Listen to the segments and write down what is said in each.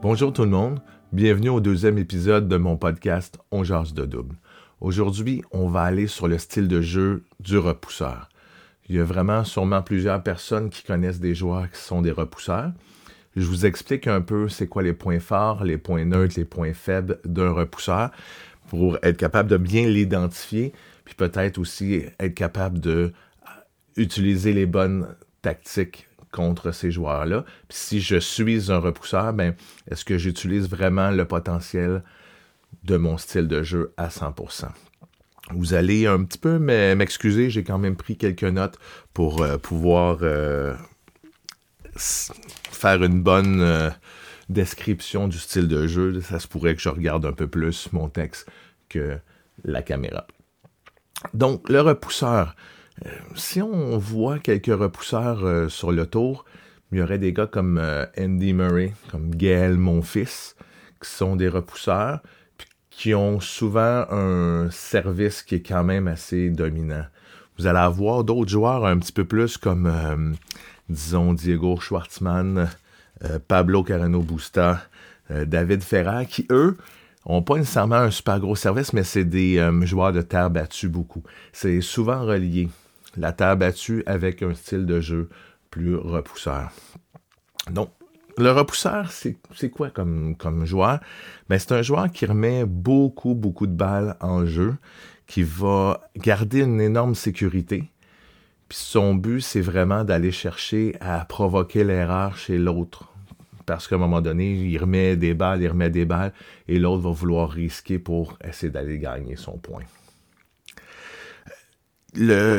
Bonjour tout le monde, bienvenue au deuxième épisode de mon podcast On jase de double. Aujourd'hui, on va aller sur le style de jeu du repousseur. Il y a vraiment sûrement plusieurs personnes qui connaissent des joueurs qui sont des repousseurs. Je vous explique un peu c'est quoi les points forts, les points neutres, les points faibles d'un repousseur pour être capable de bien l'identifier, puis peut-être aussi être capable de utiliser les bonnes tactiques contre ces joueurs-là. Si je suis un repousseur, ben, est-ce que j'utilise vraiment le potentiel de mon style de jeu à 100%? Vous allez un petit peu m'excuser, j'ai quand même pris quelques notes pour euh, pouvoir euh, faire une bonne euh, description du style de jeu. Ça se pourrait que je regarde un peu plus mon texte que la caméra. Donc, le repousseur. Euh, si on voit quelques repousseurs euh, sur le tour, il y aurait des gars comme euh, Andy Murray, comme Gaël Monfils, qui sont des repousseurs, qui ont souvent un service qui est quand même assez dominant. Vous allez avoir d'autres joueurs un petit peu plus comme, disons, Diego Schwartzmann, Pablo Carano Busta, David Ferrer, qui, eux, n'ont pas nécessairement un super gros service, mais c'est des joueurs de terre battue beaucoup. C'est souvent relié la terre battue avec un style de jeu plus repousseur. Donc, le repousseur, c'est quoi comme, comme joueur? Ben, c'est un joueur qui remet beaucoup, beaucoup de balles en jeu, qui va garder une énorme sécurité. Puis son but, c'est vraiment d'aller chercher à provoquer l'erreur chez l'autre. Parce qu'à un moment donné, il remet des balles, il remet des balles, et l'autre va vouloir risquer pour essayer d'aller gagner son point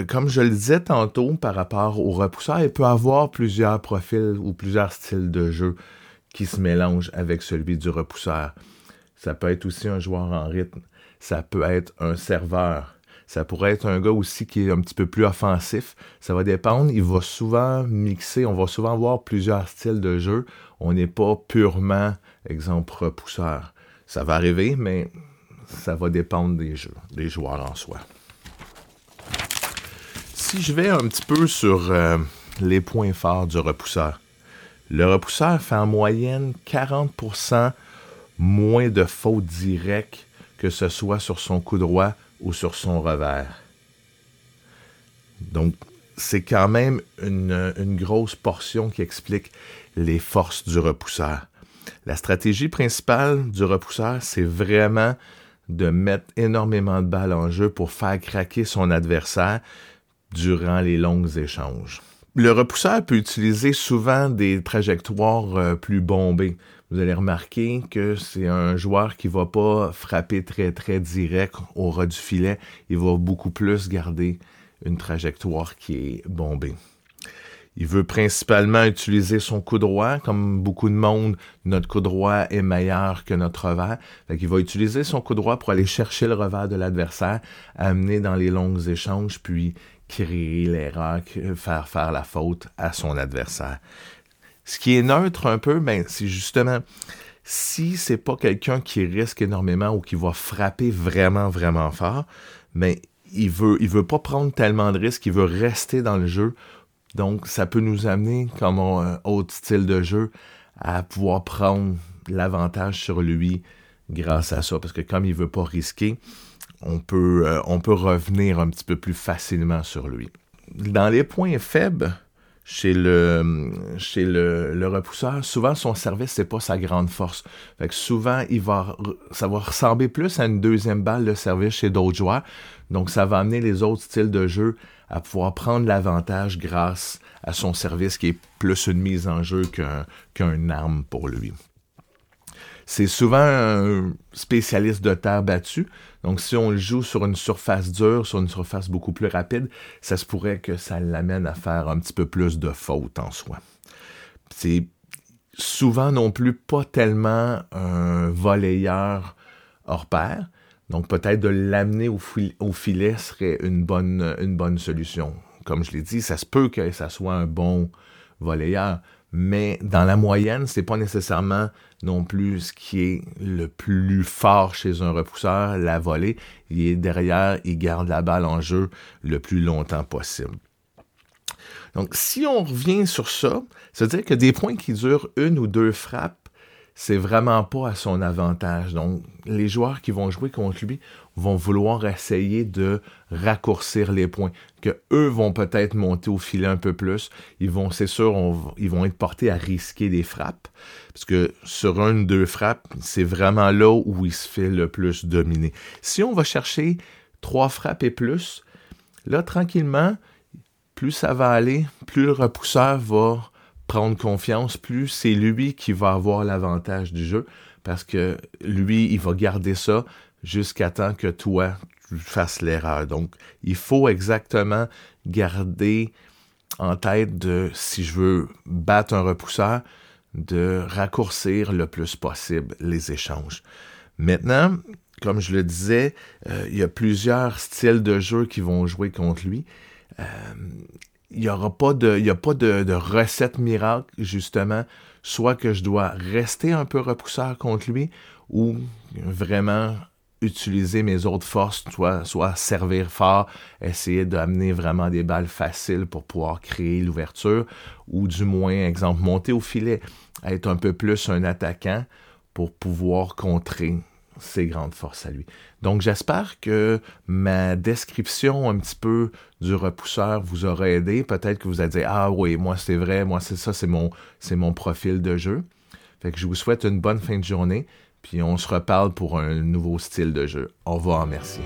comme je le disais tantôt par rapport au repousseur, il peut avoir plusieurs profils ou plusieurs styles de jeu qui se mélangent avec celui du repousseur. Ça peut être aussi un joueur en rythme. Ça peut être un serveur. Ça pourrait être un gars aussi qui est un petit peu plus offensif. Ça va dépendre. Il va souvent mixer. On va souvent voir plusieurs styles de jeu. On n'est pas purement, exemple, repousseur. Ça va arriver, mais ça va dépendre des jeux, des joueurs en soi si je vais un petit peu sur euh, les points forts du repousseur, le repousseur fait en moyenne 40% moins de fautes directes que ce soit sur son coup droit ou sur son revers. Donc, c'est quand même une, une, grosse portion qui explique les forces du repousseur. La stratégie principale du repousseur, c'est vraiment de mettre énormément de balles en jeu pour faire craquer son adversaire, durant les longs échanges. Le repousseur peut utiliser souvent des trajectoires euh, plus bombées. Vous allez remarquer que c'est un joueur qui va pas frapper très très direct au ras du filet. Il va beaucoup plus garder une trajectoire qui est bombée. Il veut principalement utiliser son coup droit. Comme beaucoup de monde, notre coup droit est meilleur que notre revers. il va utiliser son coup droit pour aller chercher le revers de l'adversaire, amener dans les longs échanges, puis créer l'erreur, faire faire la faute à son adversaire. Ce qui est neutre un peu, ben, c'est justement si c'est pas quelqu'un qui risque énormément ou qui va frapper vraiment, vraiment fort, mais ben, il veut, veut pas prendre tellement de risques, il veut rester dans le jeu. Donc, ça peut nous amener, comme un autre style de jeu, à pouvoir prendre l'avantage sur lui grâce à ça. Parce que comme il veut pas risquer, on peut, euh, on peut revenir un petit peu plus facilement sur lui. Dans les points faibles, chez le chez le, repousseur, souvent son service c'est pas sa grande force. Fait que souvent il va ça va ressembler plus à une deuxième balle de service chez d'autres joueurs. Donc ça va amener les autres styles de jeu à pouvoir prendre l'avantage grâce à son service qui est plus une mise en jeu qu'un qu'un arme pour lui. C'est souvent un spécialiste de terre battue. Donc, si on le joue sur une surface dure, sur une surface beaucoup plus rapide, ça se pourrait que ça l'amène à faire un petit peu plus de fautes en soi. C'est souvent non plus pas tellement un volleyeur hors pair. Donc, peut-être de l'amener au, filet serait une bonne, une bonne solution. Comme je l'ai dit, ça se peut que ça soit un bon volleyeur, mais dans la moyenne, c'est pas nécessairement non plus ce qui est le plus fort chez un repousseur, la volée. Il est derrière, il garde la balle en jeu le plus longtemps possible. Donc, si on revient sur ça, c'est-à-dire que des points qui durent une ou deux frappes, c'est vraiment pas à son avantage. Donc, les joueurs qui vont jouer contre lui vont vouloir essayer de raccourcir les points, que eux vont peut-être monter au filet un peu plus. Ils vont, c'est sûr, ils vont être portés à risquer des frappes, parce que sur une deux frappes, c'est vraiment là où il se fait le plus dominer. Si on va chercher trois frappes et plus, là, tranquillement, plus ça va aller, plus le repousseur va prendre confiance, plus c'est lui qui va avoir l'avantage du jeu parce que lui, il va garder ça jusqu'à temps que toi, tu fasses l'erreur. Donc, il faut exactement garder en tête de, si je veux battre un repousseur, de raccourcir le plus possible les échanges. Maintenant, comme je le disais, euh, il y a plusieurs styles de jeu qui vont jouer contre lui. Euh, il n'y aura pas de, a pas de, recette miracle, justement. Soit que je dois rester un peu repousseur contre lui ou vraiment utiliser mes autres forces, soit, soit servir fort, essayer d'amener vraiment des balles faciles pour pouvoir créer l'ouverture, ou du moins, exemple, monter au filet, être un peu plus un attaquant pour pouvoir contrer ses grandes forces à lui. Donc j'espère que ma description un petit peu du repousseur vous aura aidé. Peut-être que vous allez dire Ah oui, moi c'est vrai, moi c'est ça, c'est mon, c'est mon profil de jeu. Fait que je vous souhaite une bonne fin de journée, puis on se reparle pour un nouveau style de jeu. Au revoir, merci.